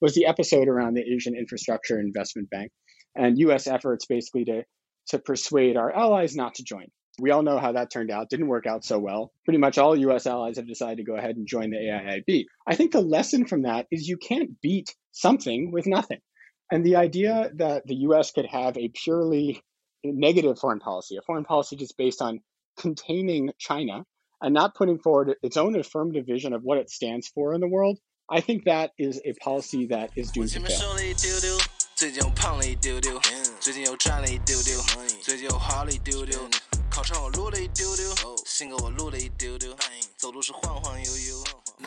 was the episode around the Asian Infrastructure Investment Bank and US efforts basically to, to persuade our allies not to join. We all know how that turned out. Didn't work out so well. Pretty much all US allies have decided to go ahead and join the AIIB. I think the lesson from that is you can't beat something with nothing. And the idea that the US could have a purely negative foreign policy, a foreign policy just based on containing China and not putting forward its own affirmative vision of what it stands for in the world, I think that is a policy that is doomed to fail. 最近又胖了一丢丢，最近又赚了一丢丢，最近又花了一丢丢，考场我录了一丢丢，新歌我录了一丢丢，走路是晃晃悠悠。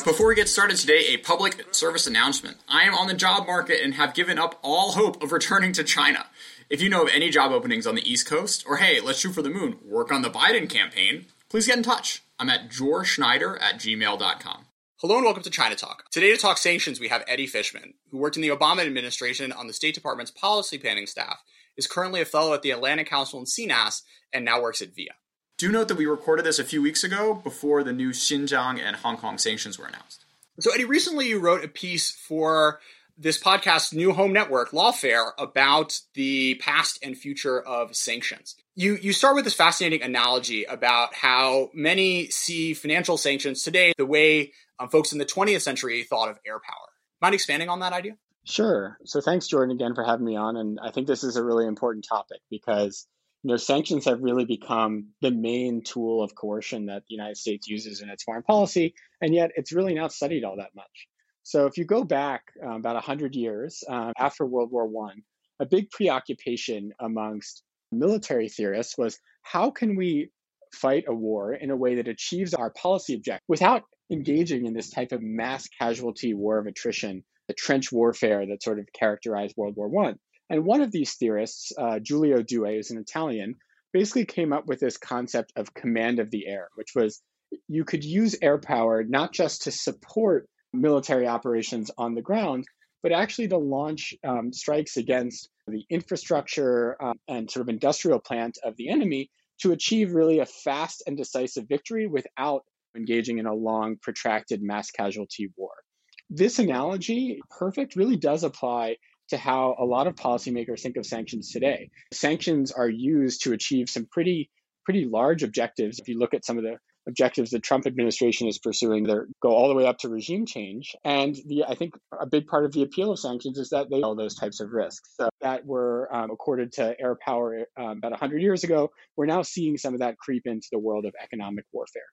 Before we get started today, a public service announcement. I am on the job market and have given up all hope of returning to China. If you know of any job openings on the East Coast, or hey, let's shoot for the moon, work on the Biden campaign, please get in touch. I'm at georgeschneider at gmail.com. Hello and welcome to China Talk. Today to talk sanctions, we have Eddie Fishman, who worked in the Obama administration on the State Department's policy planning staff, is currently a fellow at the Atlantic Council in CNAS, and now works at VIA. Do note that we recorded this a few weeks ago before the new Xinjiang and Hong Kong sanctions were announced. So, Eddie, recently you wrote a piece for this podcast's new home network, Lawfare, about the past and future of sanctions. You you start with this fascinating analogy about how many see financial sanctions today the way um, folks in the 20th century thought of air power. Mind expanding on that idea? Sure. So thanks, Jordan, again for having me on. And I think this is a really important topic because you know sanctions have really become the main tool of coercion that the United States uses in its foreign policy, and yet it's really not studied all that much. So if you go back um, about 100 years um, after World War One, a big preoccupation amongst military theorists was how can we fight a war in a way that achieves our policy objective without engaging in this type of mass casualty war of attrition, the trench warfare that sort of characterized World War One. And one of these theorists, uh, Giulio Douhet, is an Italian, basically came up with this concept of command of the air, which was you could use air power not just to support military operations on the ground, but actually to launch um, strikes against the infrastructure um, and sort of industrial plant of the enemy to achieve really a fast and decisive victory without engaging in a long, protracted mass casualty war. This analogy, perfect, really does apply to how a lot of policymakers think of sanctions today. Sanctions are used to achieve some pretty pretty large objectives. If you look at some of the objectives the Trump administration is pursuing, they go all the way up to regime change. And the I think a big part of the appeal of sanctions is that they all those types of risks so that were um, accorded to air power um, about 100 years ago. We're now seeing some of that creep into the world of economic warfare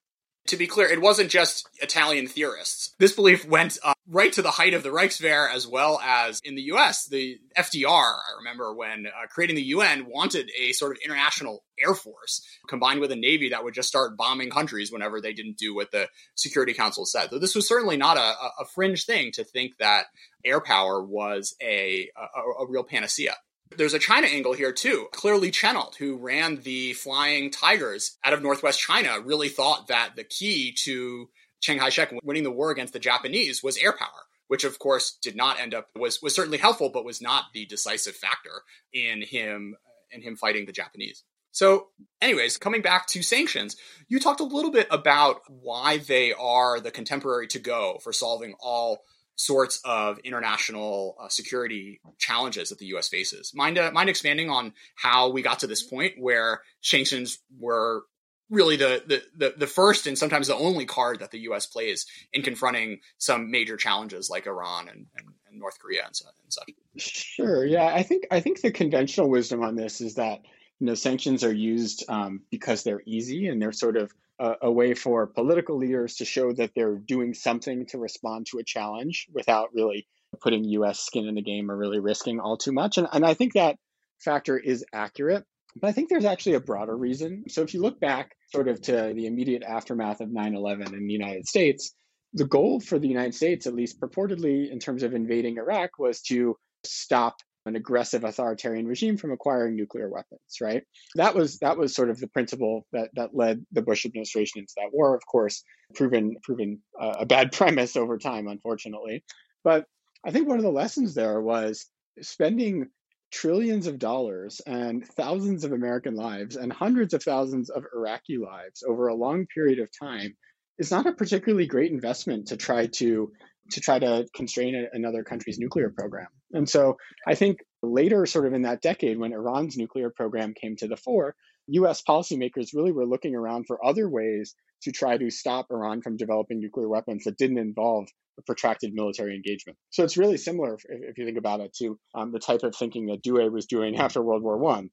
to be clear, it wasn't just Italian theorists. This belief went uh, right to the height of the Reichswehr as well as in the US. The FDR, I remember when uh, creating the UN, wanted a sort of international air force combined with a navy that would just start bombing countries whenever they didn't do what the Security Council said. So this was certainly not a, a fringe thing to think that air power was a, a, a real panacea. There's a China angle here too. Clearly, Chennault, who ran the Flying Tigers out of Northwest China, really thought that the key to Chiang Kai-shek winning the war against the Japanese was air power, which of course did not end up was was certainly helpful, but was not the decisive factor in him in him fighting the Japanese. So, anyways, coming back to sanctions, you talked a little bit about why they are the contemporary to go for solving all sorts of international uh, security challenges that the U.S. faces. Mind uh, mind expanding on how we got to this point where sanctions were really the, the, the the first and sometimes the only card that the U.S. plays in confronting some major challenges like Iran and, and, and North Korea and, and such. Sure. Yeah, I think I think the conventional wisdom on this is that you know sanctions are used um, because they're easy and they're sort of a, a, way for political leaders to show that they're doing something to respond to a challenge without really putting U.S. skin in the game or really risking all too much. And, and I think that factor is accurate. But I think there's actually a broader reason. So if you look back sort of to the immediate aftermath of 9 11 in the United States, the goal for the United States, at least purportedly in terms of invading Iraq, was to stop an aggressive authoritarian regime from acquiring nuclear weapons, right? That was that was sort of the principle that that led the Bush administration into that war. Of course, proven proven uh, a bad premise over time, unfortunately. But I think one of the lessons there was spending trillions of dollars and thousands of American lives and hundreds of thousands of Iraqi lives over a long period of time is not a particularly great investment to try to to try to constrain another country's nuclear program. And so I think later, sort of in that decade, when Iran's nuclear program came to the fore, US policymakers really were looking around for other ways to try to stop Iran from developing nuclear weapons that didn't involve a protracted military engagement. So it's really similar, if, if you think about it, to um, the type of thinking that Douhet was doing after World War One.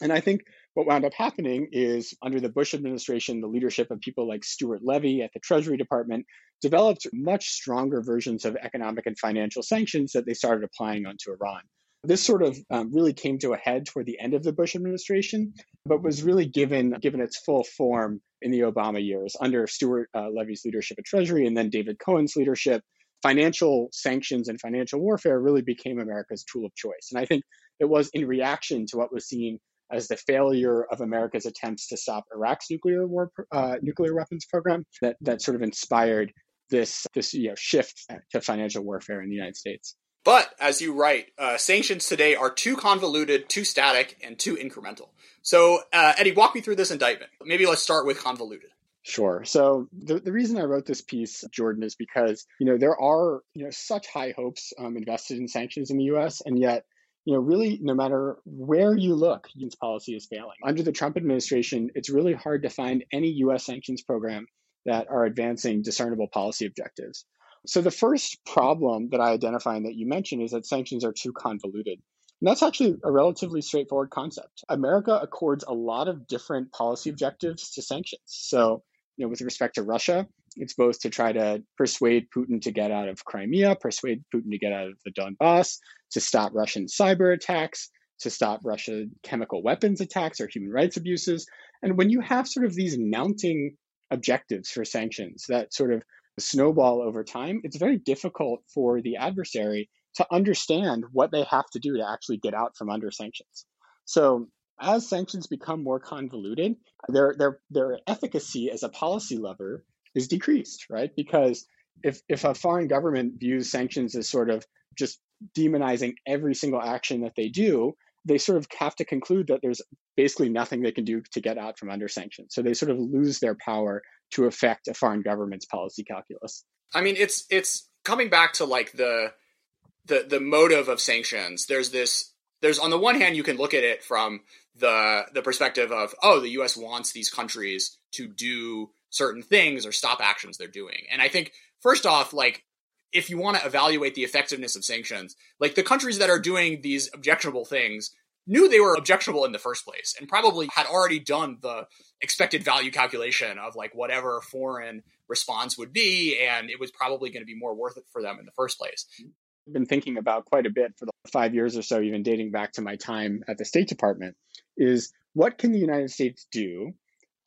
And I think what wound up happening is under the Bush administration, the leadership of people like Stuart Levey at the Treasury Department developed much stronger versions of economic and financial sanctions that they started applying onto Iran. This sort of um, really came to a head toward the end of the Bush administration, but was really given given its full form in the Obama years under Stuart uh, Levey's leadership at Treasury and then David Cohen's leadership. Financial sanctions and financial warfare really became America's tool of choice. And I think it was in reaction to what was seen as the failure of America's attempts to stop Iraq's nuclear war, uh, nuclear weapons program that, that sort of inspired this this you know, shift to financial warfare in the United States. But as you write, uh, sanctions today are too convoluted, too static, and too incremental. So, uh, Eddie, walk me through this indictment. Maybe let's start with convoluted. Sure. So the, the reason I wrote this piece, Jordan, is because you know there are you know such high hopes um, invested in sanctions in the U.S. and yet you know really no matter where you look, U.S. policy is failing. Under the Trump administration, it's really hard to find any U.S. sanctions program that are advancing discernible policy objectives. So the first problem that I identify and that you mentioned is that sanctions are too convoluted. And that's actually a relatively straightforward concept. America accords a lot of different policy objectives to sanctions. So, you know, with respect to Russia, it's both to try to persuade Putin to get out of Crimea, persuade Putin to get out of the Donbass, to stop Russian cyber attacks, to stop Russian chemical weapons attacks or human rights abuses. And when you have sort of these mounting objectives for sanctions that sort of snowball over time, it's very difficult for the adversary to understand what they have to do to actually get out from under sanctions. So as sanctions become more convoluted, their their their efficacy as a policy lever is decreased, right? Because if if a foreign government views sanctions as sort of just demonizing every single action that they do, they sort of have to conclude that there's basically nothing they can do to get out from under sanctions. So they sort of lose their power to affect a foreign government's policy calculus. I mean, it's it's coming back to like the the the motive of sanctions. There's this. There's on the one hand, you can look at it from the the perspective of oh, the U.S. wants these countries to do certain things or stop actions they're doing. And I think first off, like if you want to evaluate the effectiveness of sanctions, like the countries that are doing these objectionable things knew they were objectionable in the first place and probably had already done the expected value calculation of like whatever foreign response would be and it was probably going to be more worth it for them in the first place I've been thinking about quite a bit for the five years or so even dating back to my time at the state department is what can the united states do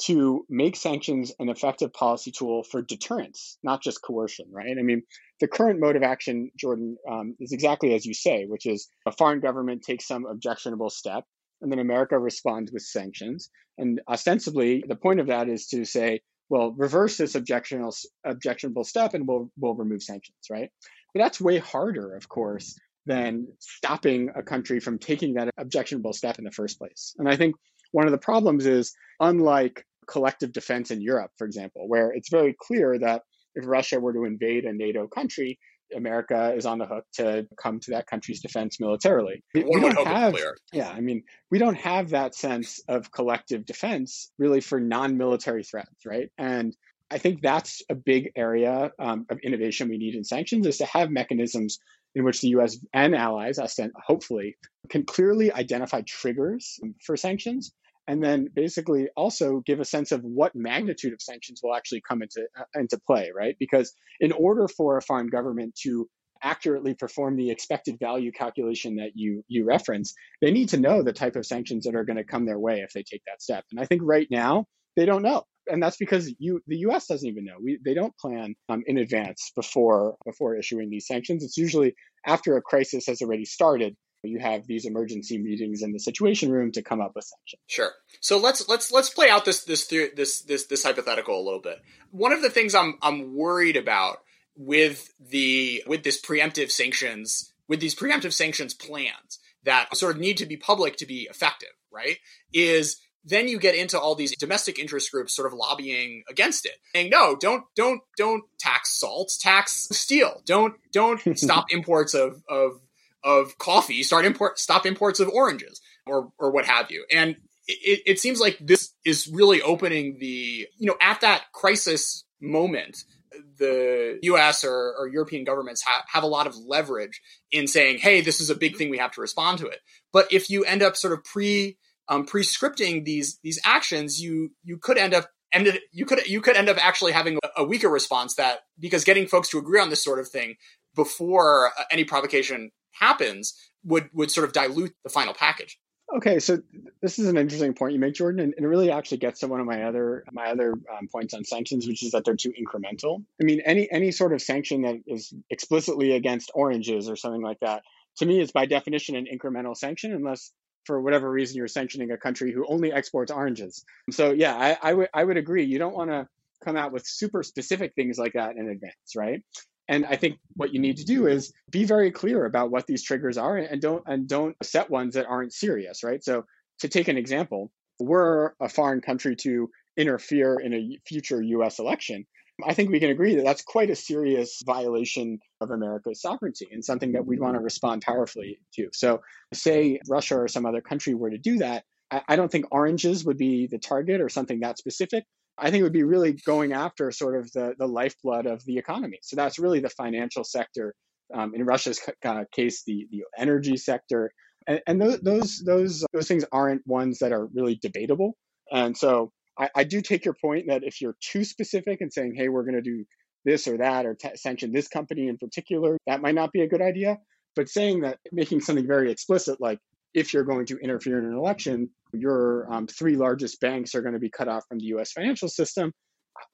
to make sanctions an effective policy tool for deterrence, not just coercion, right? I mean, the current mode of action, Jordan, um, is exactly as you say, which is a foreign government takes some objectionable step, and then America responds with sanctions. And ostensibly, the point of that is to say, well, reverse this objectionable objectionable step, and we'll we'll remove sanctions, right? But that's way harder, of course, than stopping a country from taking that objectionable step in the first place. And I think one of the problems is, unlike collective defense in Europe, for example, where it's very clear that if Russia were to invade a NATO country, America is on the hook to come to that country's defense militarily. We, we don't have, yeah, I mean, we don't have that sense of collective defense really for non-military threats, right? And I think that's a big area um, of innovation we need in sanctions is to have mechanisms in which the U.S. and allies, hopefully, can clearly identify triggers for sanctions and then basically also give a sense of what magnitude of sanctions will actually come into uh, into play, right? Because in order for a foreign government to accurately perform the expected value calculation that you you reference, they need to know the type of sanctions that are going to come their way if they take that step. And I think right now they don't know, and that's because you the U.S. doesn't even know. We, they don't plan um, in advance before before issuing these sanctions. It's usually after a crisis has already started you have these emergency meetings in the situation room to come up with sanctions. Sure. So let's let's let's play out this this this this this hypothetical a little bit. One of the things I'm I'm worried about with the with this preemptive sanctions with these preemptive sanctions plans that sort of need to be public to be effective, right? Is then you get into all these domestic interest groups sort of lobbying against it saying no don't don't don't tax salt tax steel don't don't stop imports of of of coffee start import stop imports of oranges or or what have you and it, it seems like this is really opening the you know at that crisis moment the US or, or European governments ha- have a lot of leverage in saying, hey, this is a big thing, we have to respond to it. But if you end up sort of pre um, pre-scripting these these actions, you you could end up ended you could you could end up actually having a, a weaker response that because getting folks to agree on this sort of thing before uh, any provocation happens would would sort of dilute the final package. Okay, so this is an interesting point you make, Jordan, and it really actually gets to one of my other my other um, points on sanctions, which is that they're too incremental. I mean, any any sort of sanction that is explicitly against oranges or something like that, to me, is by definition an incremental sanction, unless for whatever reason you're sanctioning a country who only exports oranges. So yeah, I, I would I would agree. You don't want to come out with super specific things like that in advance, right? And I think what you need to do is be very clear about what these triggers are and don't and don't set ones that aren't serious, right? So to take an example, we're a foreign country to interfere in a future US election. I think we can agree that that's quite a serious violation of America's sovereignty and something that we'd want to respond powerfully to. So, say Russia or some other country were to do that, I, don't think oranges would be the target or something that specific. I think it would be really going after sort of the, the lifeblood of the economy. So, that's really the financial sector. Um, in Russia's uh, case, the, the energy sector. And, and those, those, those, those things aren't ones that are really debatable. And so I, I do take your point that if you're too specific and saying, hey, we're going to do this or that or t- sanction this company in particular, that might not be a good idea. But saying that, making something very explicit, like if you're going to interfere in an election, your um, three largest banks are going to be cut off from the US financial system.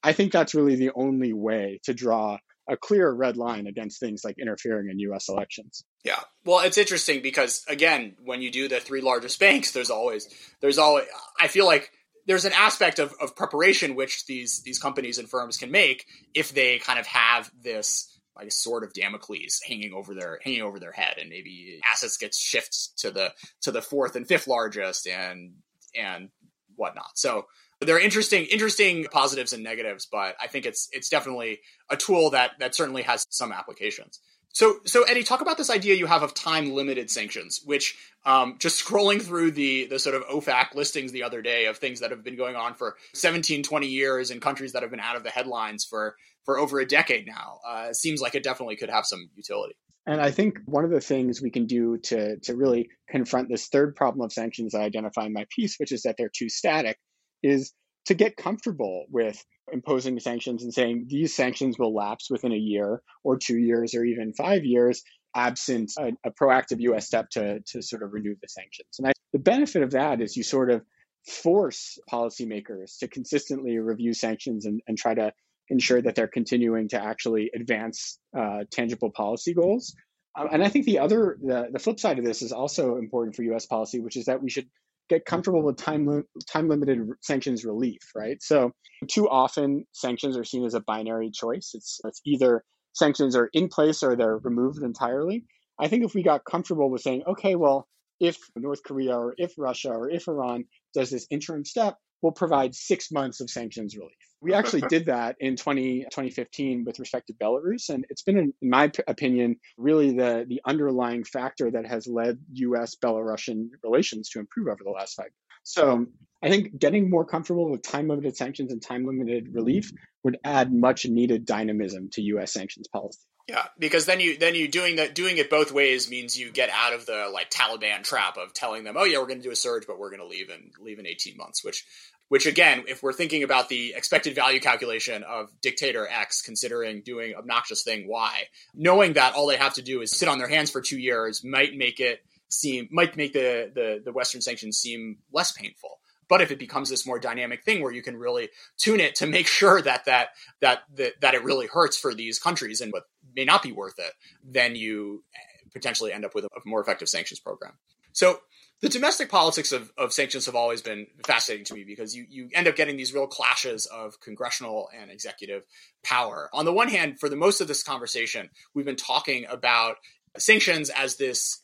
I think that's really the only way to draw a clear red line against things like interfering in US elections. Yeah. Well, it's interesting because again, when you do the three largest banks, there's always there's always I feel like there's an aspect of, of preparation which these these companies and firms can make if they kind of have this like a sword of Damocles hanging over their hanging over their head, and maybe assets gets shifted to the to the fourth and fifth largest, and and whatnot. So there are interesting interesting positives and negatives, but I think it's it's definitely a tool that that certainly has some applications. So, so Eddie, talk about this idea you have of time limited sanctions, which um, just scrolling through the the sort of OFAC listings the other day of things that have been going on for 17, 20 years in countries that have been out of the headlines for for over a decade now, uh, seems like it definitely could have some utility. And I think one of the things we can do to to really confront this third problem of sanctions I identify in my piece, which is that they're too static, is to get comfortable with imposing sanctions and saying these sanctions will lapse within a year or two years or even five years absent a, a proactive US step to, to sort of renew the sanctions. And I, the benefit of that is you sort of force policymakers to consistently review sanctions and, and try to ensure that they're continuing to actually advance uh, tangible policy goals. Um, and I think the other, the, the flip side of this is also important for US policy, which is that we should get comfortable with time time limited sanctions relief, right? So too often sanctions are seen as a binary choice. It's it's either sanctions are in place or they're removed entirely. I think if we got comfortable with saying, okay, well, if North Korea or if Russia or if Iran does this interim step, we'll provide six months of sanctions relief. We actually did that in 20, 2015 with respect to Belarus. And it's been, in my opinion, really the, the underlying factor that has led US Belarusian relations to improve over the last five years. So I think getting more comfortable with time limited sanctions and time limited relief would add much needed dynamism to US sanctions policy. Yeah, because then you then you doing that doing it both ways means you get out of the like Taliban trap of telling them, oh yeah, we're going to do a surge, but we're going to leave in leave in eighteen months, which which again, if we're thinking about the expected value calculation of dictator X considering doing obnoxious thing Y, knowing that all they have to do is sit on their hands for two years might make it seem might make the the, the Western sanctions seem less painful. But if it becomes this more dynamic thing where you can really tune it to make sure that that that that, that it really hurts for these countries and what may not be worth it, then you eh, potentially end up with a more effective sanctions program. So the domestic politics of, of sanctions have always been fascinating to me because you, you end up getting these real clashes of congressional and executive power. On the one hand, for the most of this conversation, we've been talking about sanctions as this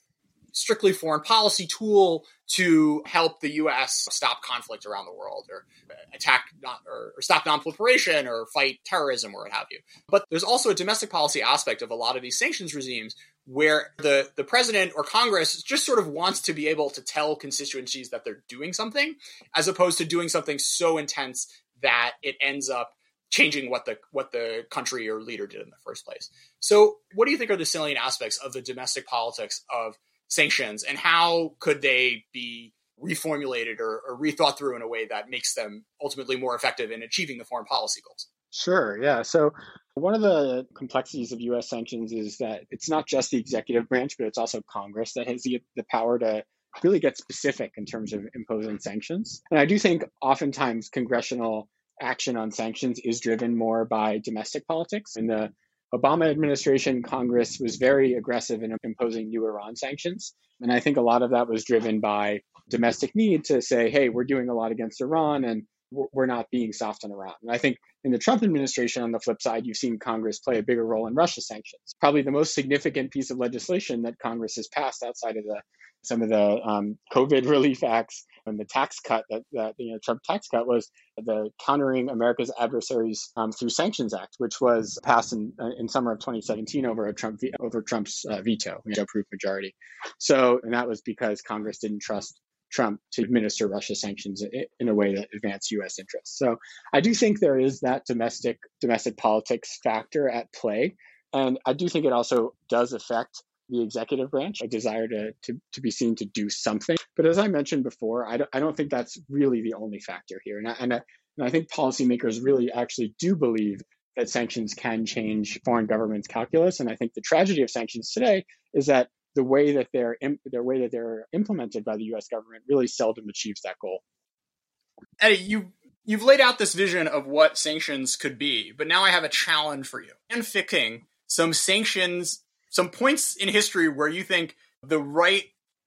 strictly foreign policy tool to help the U.S. stop conflict around the world or attack not, or, or stop nonproliferation or fight terrorism or what have you. But there's also a domestic policy aspect of a lot of these sanctions regimes where the, the president or Congress just sort of wants to be able to tell constituencies that they're doing something, as opposed to doing something so intense that it ends up changing what the what the country or leader did in the first place. So, what do you think are the salient aspects of the domestic politics of sanctions, and how could they be reformulated or, or rethought through in a way that makes them ultimately more effective in achieving the foreign policy goals? Sure. Yeah. So one of the complexities of U.S. sanctions is that it's not just the executive branch, but it's also Congress that has the, the power to really get specific in terms of imposing sanctions. And I do think oftentimes congressional action on sanctions is driven more by domestic politics. In the Obama administration, Congress was very aggressive in imposing new Iran sanctions. And I think a lot of that was driven by domestic need to say, hey, we're doing a lot against Iran and we're not being soft on Iran. And I think in the Trump administration, on the flip side, you've seen Congress play a bigger role in Russia sanctions. Probably the most significant piece of legislation that Congress has passed outside of the some of the um, COVID relief acts and the tax cut that, that you know Trump tax cut was the Countering America's Adversaries um, through Sanctions Act, which was passed in uh, in summer of 2017 over a Trump over Trump's uh, veto, veto-proof majority. So, and that was because Congress didn't trust Trump to administer Russia sanctions in a way that advanced U.S. interests. So, I do think there is that domestic domestic politics factor at play, and I do think it also does affect the executive branch, a desire to, to, to be seen to do something. But as I mentioned before, I don't, I don't think that's really the only factor here. And I, and I, and I think policymakers really actually do believe that sanctions can change foreign governments' calculus. And I think the tragedy of sanctions today is that the way that they're the way that they're implemented by the U.S. government really seldom achieves that goal. Eddie, you you've laid out this vision of what sanctions could be, but now I have a challenge for you. And picking some sanctions some points in history where you think the right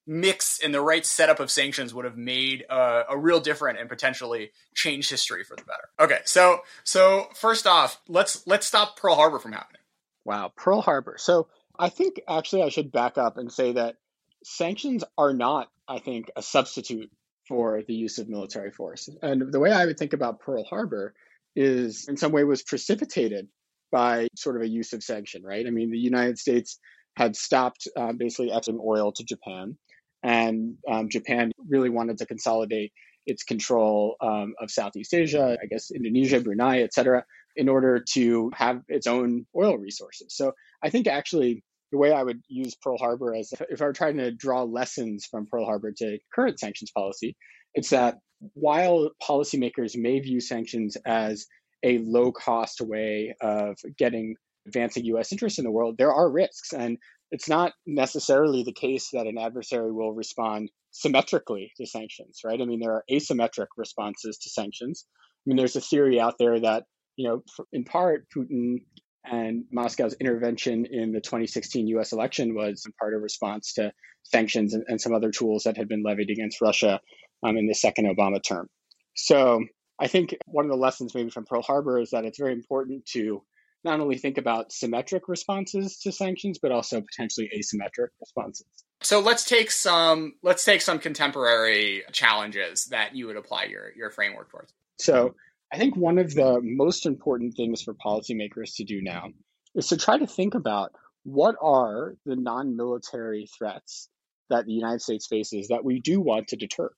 mix and the right setup of sanctions would have made uh, a real difference and potentially change history for the better. Okay, so so first off, let's let's stop Pearl Harbor from happening. Wow, Pearl Harbor. So I think actually I should back up and say that sanctions are not, I think, a substitute for the use of military force. And the way I would think about Pearl Harbor is in some way was precipitated by sort of a use of sanction, right? I mean, the United States had stopped uh, basically exporting oil to Japan, and um, Japan really wanted to consolidate its control um, of Southeast Asia, I guess Indonesia, Brunei, et cetera, in order to have its own oil resources. So I think actually the way I would use Pearl Harbor as if I were trying to draw lessons from Pearl Harbor to current sanctions policy, it's that while policymakers may view sanctions as a low cost way of getting advancing US interests in the world, there are risks. And it's not necessarily the case that an adversary will respond symmetrically to sanctions, right? I mean, there are asymmetric responses to sanctions. I mean, there's a theory out there that, you know, in part, Putin and Moscow's intervention in the 2016 US election was in part a response to sanctions and, and some other tools that had been levied against Russia um, in the second Obama term. So I think one of the lessons maybe from Pearl Harbor is that it's very important to not only think about symmetric responses to sanctions, but also potentially asymmetric responses. So let's take some let's take some contemporary challenges that you would apply your your framework towards. So I think one of the most important things for policymakers to do now is to try to think about what are the non-military threats that the United States faces that we do want to deter.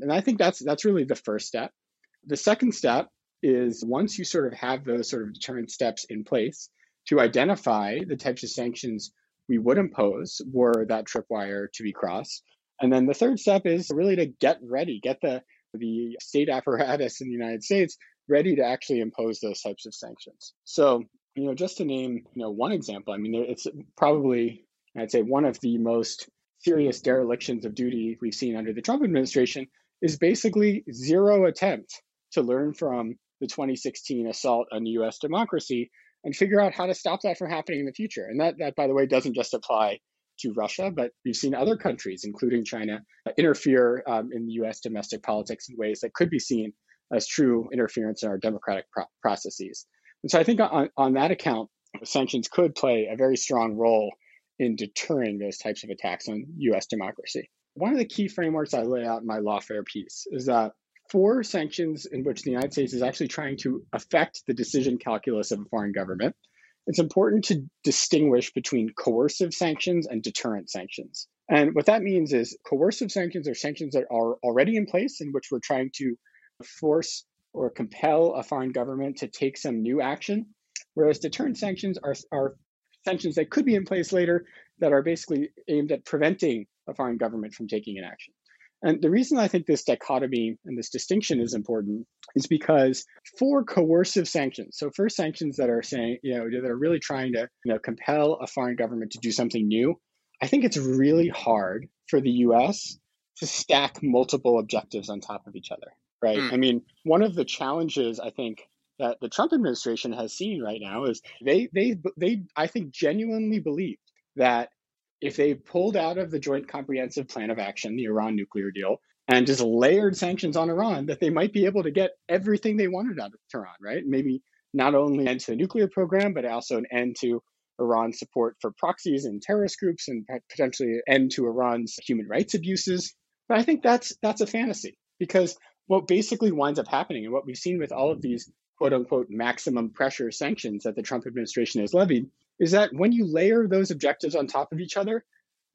And I think that's that's really the first step. The second step is once you sort of have those sort of deterrent steps in place to identify the types of sanctions we would impose were that tripwire to be crossed. And then the third step is really to get ready, get the the state apparatus in the United States ready to actually impose those types of sanctions. So, you know, just to name, you know, one example, I mean, it's probably, I'd say, one of the most serious derelictions of duty we've seen under the Trump administration is basically zero attempt to learn from the 2016 assault on U.S. democracy and figure out how to stop that from happening in the future. And that, that by the way, doesn't just apply to Russia, but we've seen other countries, including China, interfere um, in the U.S. domestic politics in ways that could be seen as true interference in our democratic pro- processes. And so I think on, on that account, sanctions could play a very strong role in deterring those types of attacks on US democracy. One of the key frameworks I lay out in my lawfare piece is that for sanctions in which the United States is actually trying to affect the decision calculus of a foreign government, it's important to distinguish between coercive sanctions and deterrent sanctions. And what that means is coercive sanctions are sanctions that are already in place in which we're trying to force or compel a foreign government to take some new action, whereas deterrent sanctions are, are sanctions that could be in place later that are basically aimed at preventing a foreign government from taking an action. And the reason I think this dichotomy and this distinction is important is because for coercive sanctions, so for sanctions that are saying, you know, that are really trying to, you know, compel a foreign government to do something new, I think it's really hard for the US to stack multiple objectives on top of each other, right? Mm. I mean, one of the challenges I think that the Trump administration has seen right now is they they they I think genuinely believe that if they pulled out of the Joint Comprehensive Plan of Action, the Iran nuclear deal, and just layered sanctions on Iran, that they might be able to get everything they wanted out of Tehran, right? Maybe not only an end to the nuclear program, but also an end to Iran's support for proxies and terrorist groups, and potentially an end to Iran's human rights abuses. But I think that's that's a fantasy because what basically winds up happening, and what we've seen with all of these quote unquote maximum pressure sanctions that the Trump administration has levied, is that when you layer those objectives on top of each other,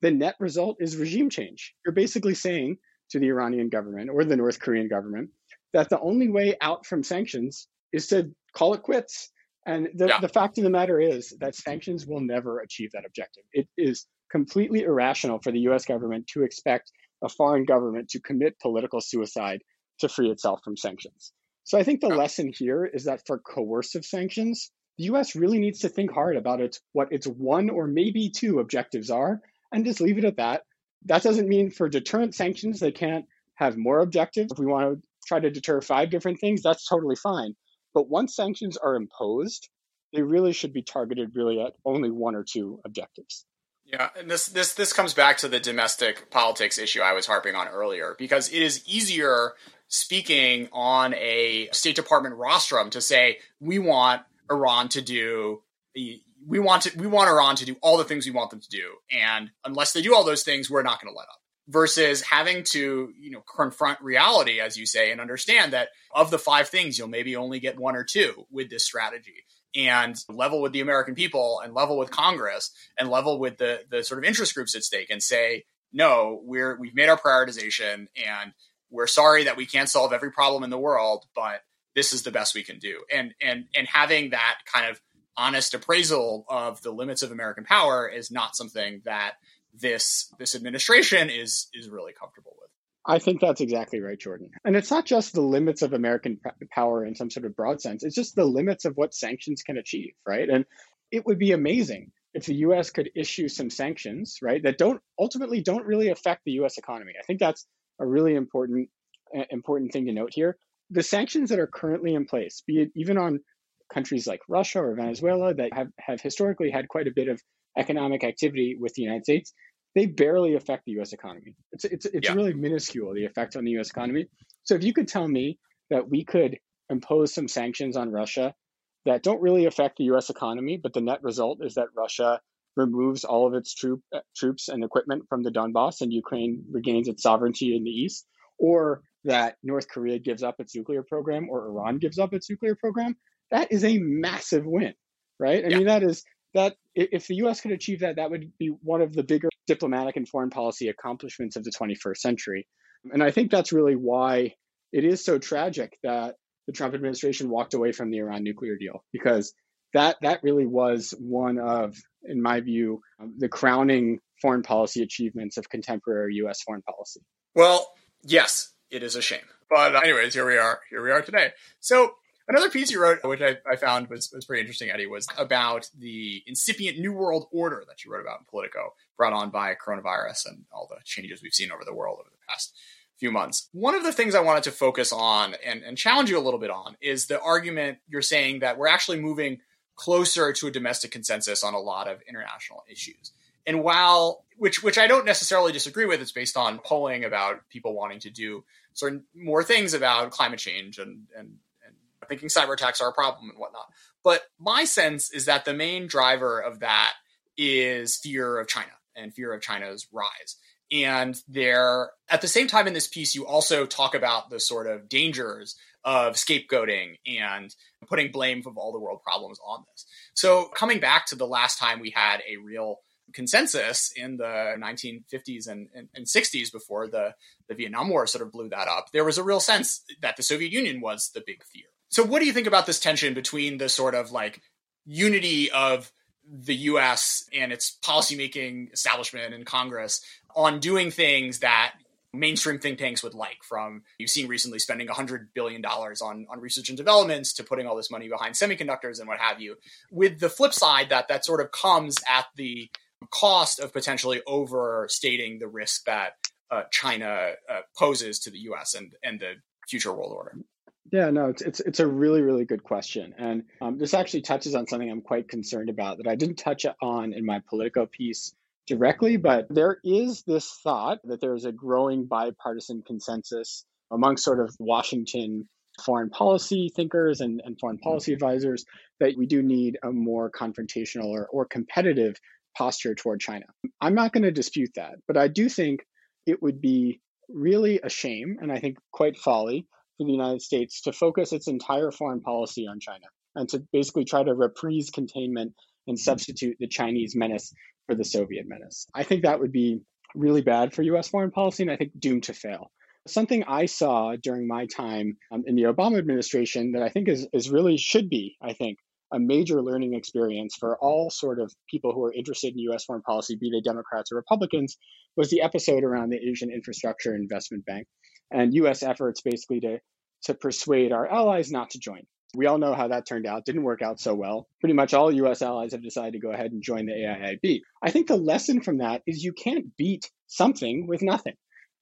the net result is regime change. You're basically saying to the Iranian government or the North Korean government that the only way out from sanctions is to call it quits. And the, yeah. the fact of the matter is that sanctions will never achieve that objective. It is completely irrational for the US government to expect a foreign government to commit political suicide to free itself from sanctions. So I think the yeah. lesson here is that for coercive sanctions, the US really needs to think hard about its what its one or maybe two objectives are and just leave it at that. That doesn't mean for deterrent sanctions they can't have more objectives. If we want to try to deter five different things, that's totally fine. But once sanctions are imposed, they really should be targeted really at only one or two objectives. Yeah, and this this this comes back to the domestic politics issue I was harping on earlier because it is easier speaking on a State Department rostrum to say we want Iran to do we want to we want Iran to do all the things we want them to do, and unless they do all those things, we're not going to let up. Versus having to you know confront reality, as you say, and understand that of the five things, you'll maybe only get one or two with this strategy, and level with the American people, and level with Congress, and level with the the sort of interest groups at stake, and say no, we're we've made our prioritization, and we're sorry that we can't solve every problem in the world, but this is the best we can do. And and and having that kind of honest appraisal of the limits of American power is not something that this this administration is is really comfortable with. I think that's exactly right, Jordan. And it's not just the limits of American power in some sort of broad sense. It's just the limits of what sanctions can achieve, right? And it would be amazing if the US could issue some sanctions, right, that don't ultimately don't really affect the US economy. I think that's a really important important thing to note here the sanctions that are currently in place, be it even on countries like Russia or Venezuela that have, have historically had quite a bit of economic activity with the United States, they barely affect the US economy. It's, it's, it's yeah. really minuscule, the effect on the US economy. So if you could tell me that we could impose some sanctions on Russia that don't really affect the US economy, but the net result is that Russia removes all of its troop, uh, troops and equipment from the Donbass and Ukraine regains its sovereignty in the east, or that North Korea gives up its nuclear program or Iran gives up its nuclear program, that is a massive win, right? I yeah. mean, that is that if the US could achieve that, that would be one of the bigger diplomatic and foreign policy accomplishments of the 21st century. And I think that's really why it is so tragic that the Trump administration walked away from the Iran nuclear deal because that that really was one of, in my view, um, the crowning foreign policy achievements of contemporary U.S. foreign policy. Well, yes, it is a shame. But uh, anyways, here we are. Here we are today. So another piece you wrote, which I, I, found was, was pretty interesting, Eddie, was about the incipient New World Order that you wrote about in Politico, brought on by coronavirus and all the changes we've seen over the world over the past few months. One of the things I wanted to focus on and, and challenge you a little bit on is the argument you're saying that we're actually moving closer to a domestic consensus on a lot of international issues. And while which which I don't necessarily disagree with, it's based on polling about people wanting to do certain more things about climate change and and and thinking cyber attacks are a problem and whatnot. But my sense is that the main driver of that is fear of China and fear of China's rise. And there, at the same time in this piece, you also talk about the sort of dangers of scapegoating and putting blame of all the world problems on this. So, coming back to the last time we had a real consensus in the 1950s and, and, and, 60s before the, the Vietnam War sort of blew that up, there was a real sense that the Soviet Union was the big fear. So, what do you think about this tension between the sort of like unity of the US and its policymaking establishment and Congress on doing things that mainstream think tanks would like from you've seen recently spending $100 billion on, on research and developments to putting all this money behind semiconductors and what have you with the flip side that that sort of comes at the cost of potentially overstating the risk that uh, china uh, poses to the us and, and the future world order? Yeah, no, it's it's it's a really really good question, and um, this actually touches on something I'm quite concerned about that I didn't touch on in my Politico piece directly, but there is this thought that there is a growing bipartisan consensus among sort of Washington foreign policy thinkers and, and foreign policy advisors that we do need a more confrontational or, or competitive posture toward China. I'm not going to dispute that, but I do think it would be really a shame and I think quite folly for the United States to focus its entire foreign policy on China and to basically try to reprise containment and substitute the Chinese menace for the Soviet menace. I think that would be really bad for US foreign policy and I think doomed to fail. Something I saw during my time um, in the Obama administration that I think is, is really should be, I think, a major learning experience for all sort of people who are interested in US foreign policy, be they Democrats or Republicans, was the episode around the Asian Infrastructure Investment Bank and US efforts basically to to persuade our allies not to join. We all know how that turned out. Didn't work out so well. Pretty much all US allies have decided to go ahead and join the AIIB. I think the lesson from that is you can't beat something with nothing.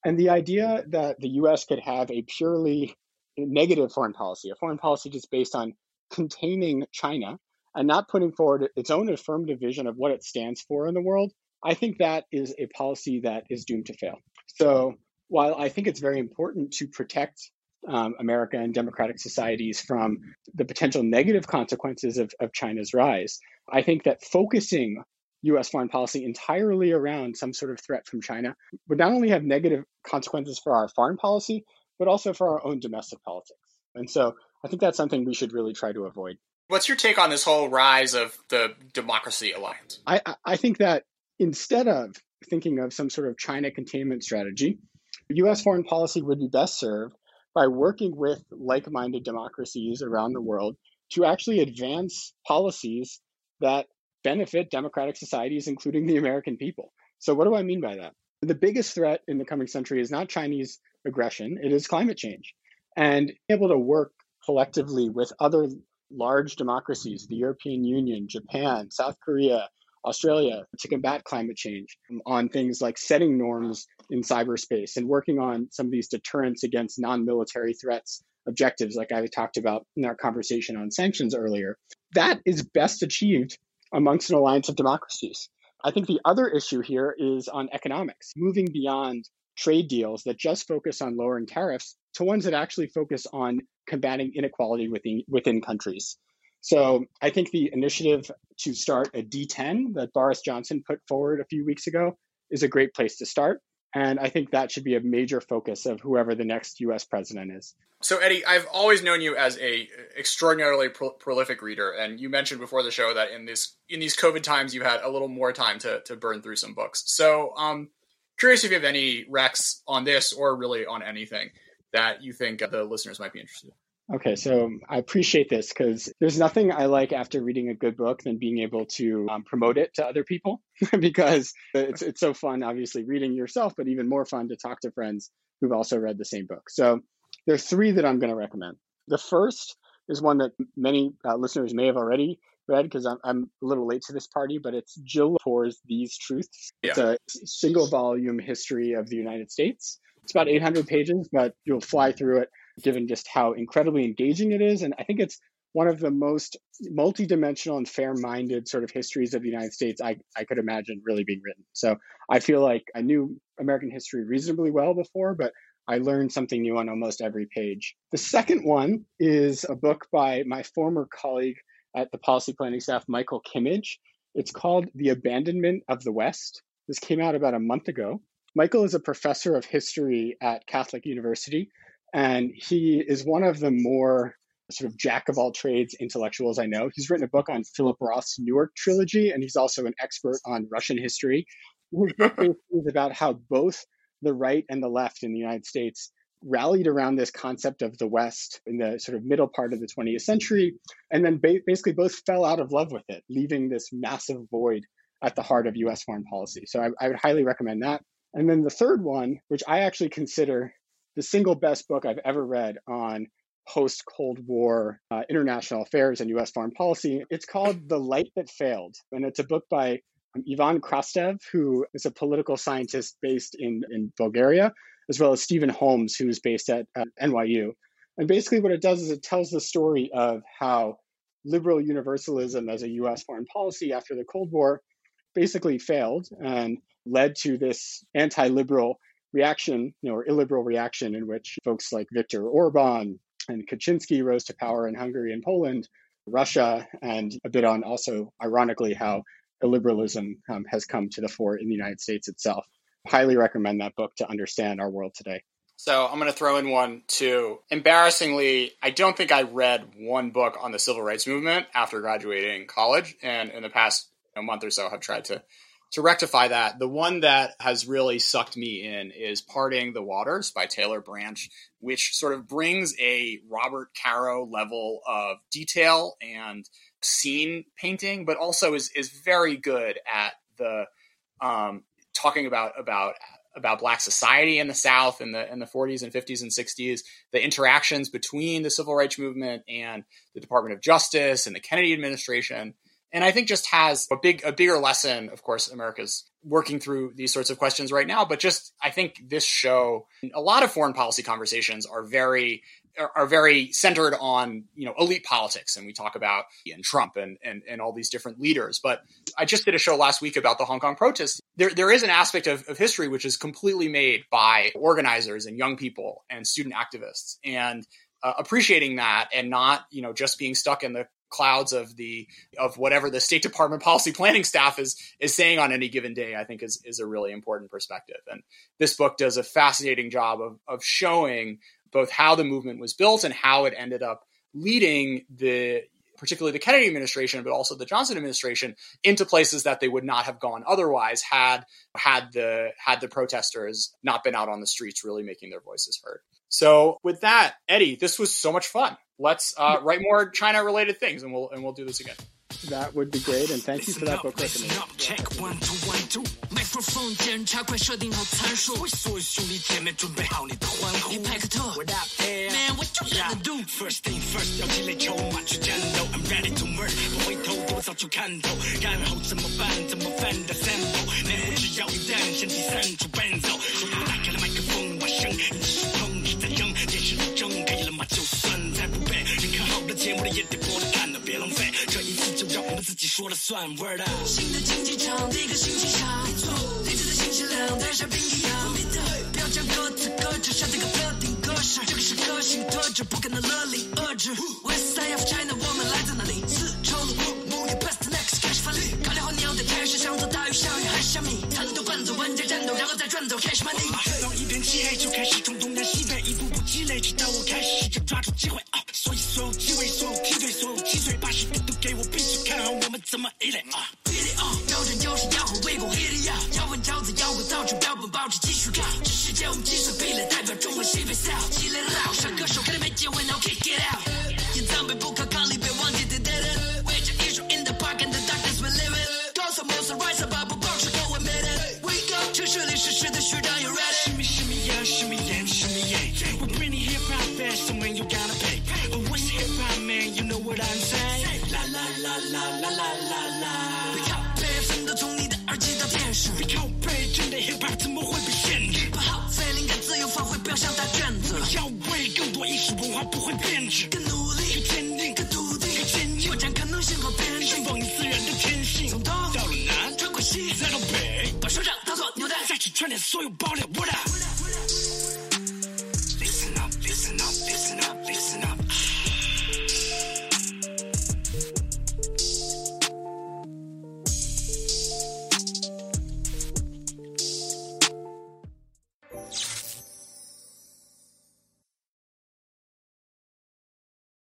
And the idea that the US could have a purely negative foreign policy, a foreign policy just based on containing China and not putting forward its own affirmative vision of what it stands for in the world, I think that is a policy that is doomed to fail. So while I think it's very important to protect um, America and democratic societies from the potential negative consequences of, of China's rise. I think that focusing US foreign policy entirely around some sort of threat from China would not only have negative consequences for our foreign policy, but also for our own domestic politics. And so I think that's something we should really try to avoid. What's your take on this whole rise of the democracy alliance? I, I think that instead of thinking of some sort of China containment strategy, US foreign policy would be best served by working with like minded democracies around the world to actually advance policies that benefit democratic societies, including the American people. So, what do I mean by that? The biggest threat in the coming century is not Chinese aggression, it is climate change. And able to work collectively with other large democracies, the European Union, Japan, South Korea, Australia to combat climate change on things like setting norms in cyberspace and working on some of these deterrence against non military threats objectives, like I talked about in our conversation on sanctions earlier. That is best achieved amongst an alliance of democracies. I think the other issue here is on economics, moving beyond trade deals that just focus on lowering tariffs to ones that actually focus on combating inequality within, within countries. So I think the initiative to start a D10 that Boris Johnson put forward a few weeks ago is a great place to start. And I think that should be a major focus of whoever the next U.S. president is. So Eddie, I've always known you as a extraordinarily pro- prolific reader, and you mentioned before the show that in this in these COVID times you had a little more time to to burn through some books. So, um, curious if you have any recs on this or really on anything that you think the listeners might be interested in. Okay, so I appreciate this because there's nothing I like after reading a good book than being able to um, promote it to other people because it's it's so fun, obviously reading yourself, but even more fun to talk to friends who've also read the same book. So there are three that I'm going to recommend. The first is one that many uh, listeners may have already read because I'm, I'm a little late to this party, but it's Jill Lepore's These Truths. Yeah. It's a single volume history of the United States. It's about 800 pages, but you'll fly through it given just how incredibly engaging it is. And I think it's one of the most multidimensional and fair-minded sort of histories of the United States I, I could imagine really being written. So I feel like I knew American history reasonably well before, but I learned something new on almost every page. The second one is a book by my former colleague at the policy planning staff, Michael Kimmage. It's called The Abandonment of the West. This came out about a month ago. Michael is a professor of history at Catholic University, and he is one of the more sort of jack of all trades intellectuals I know. He's written a book on Philip Roth's Newark trilogy, and he's also an expert on Russian history. His book is about how both the right and the left in the United States rallied around this concept of the West in the sort of middle part of the 20th century, and then ba- basically both fell out of love with it, leaving this massive void at the heart of US foreign policy. So I, I would highly recommend that. And then the third one, which I actually consider the single best book I've ever read on post Cold War uh, international affairs and US foreign policy. It's called The Light That Failed, and it's a book by um, Ivan Krastev, who is a political scientist based in, in Bulgaria, as well as Stephen Holmes, who's based at, at NYU. And basically, what it does is it tells the story of how liberal universalism as a US foreign policy after the Cold War basically failed and led to this anti liberal reaction, you know, or illiberal reaction in which folks like Viktor Orban, and Kaczynski rose to power in Hungary and Poland, Russia, and a bit on also, ironically, how illiberalism um, has come to the fore in the United States itself. Highly recommend that book to understand our world today. So I'm going to throw in one too. Embarrassingly, I don't think I read one book on the civil rights movement after graduating college, and in the past month or so, have tried to to rectify that, the one that has really sucked me in is Parting the Waters by Taylor Branch, which sort of brings a Robert Caro level of detail and scene painting, but also is is very good at the um, talking about about about black society in the South in the in the 40s and 50s and 60s, the interactions between the civil rights movement and the Department of Justice and the Kennedy administration and I think just has a big a bigger lesson. Of course, America's working through these sorts of questions right now, but just I think this show, a lot of foreign policy conversations are very are very centered on you know elite politics, and we talk about Xi and Trump and and and all these different leaders. But I just did a show last week about the Hong Kong protests. There there is an aspect of, of history which is completely made by organizers and young people and student activists, and uh, appreciating that and not you know just being stuck in the clouds of the of whatever the State Department policy planning staff is is saying on any given day, I think is is a really important perspective. And this book does a fascinating job of of showing both how the movement was built and how it ended up leading the particularly the Kennedy administration, but also the Johnson administration, into places that they would not have gone otherwise had had the had the protesters not been out on the streets, really making their voices heard. So, with that, Eddie, this was so much fun. Let's uh, write more China related things, and we'll and we'll do this again. That would be great, and thank you for that book recommendation. Check one two one two. Microphone 检查快设定好参数，所有兄弟姐妹准备好你的欢呼。派克特，What up man? What you gonna do? First thing first，要积累筹码去战斗。I'm ready to murder，不回头的我早就看透。然后怎么办？怎么办的 sample？内容只要一旦掀起三组伴奏，手头打开了麦克风，把声音 说了算。Word up。新的竞技场，第一个星期上，励志的信息量，带上冰一样。不要将歌词搁置，上这个特定格式，这个是个性特质，不可能勒令遏制。West side of China，我们来自哪里？丝绸路母语 best next 开始发力，考虑好你要在台上做大鱼小鱼还是小米，战斗伴奏玩家战斗，然后再转走开始 money。当一片漆黑就开始从东南西北一步步积累，直到我开始怎么？一两啊，哔哩哦，标准就是吆喝。围攻，嘿哩呀，摇滚，超子，摇滚，造就，标本，保持，继续搞。这世界，我们极少，壁垒代表中文，西北，西，北，西。由发挥，不要想打卷子。要为更多意识文化不会变质，更努力，更坚定，更笃定，更坚定，拓展可能性和边界，去放你自然的天性。从东到了南，穿过西，再到北，把手掌当作纽带，再去串联所有爆料。What up？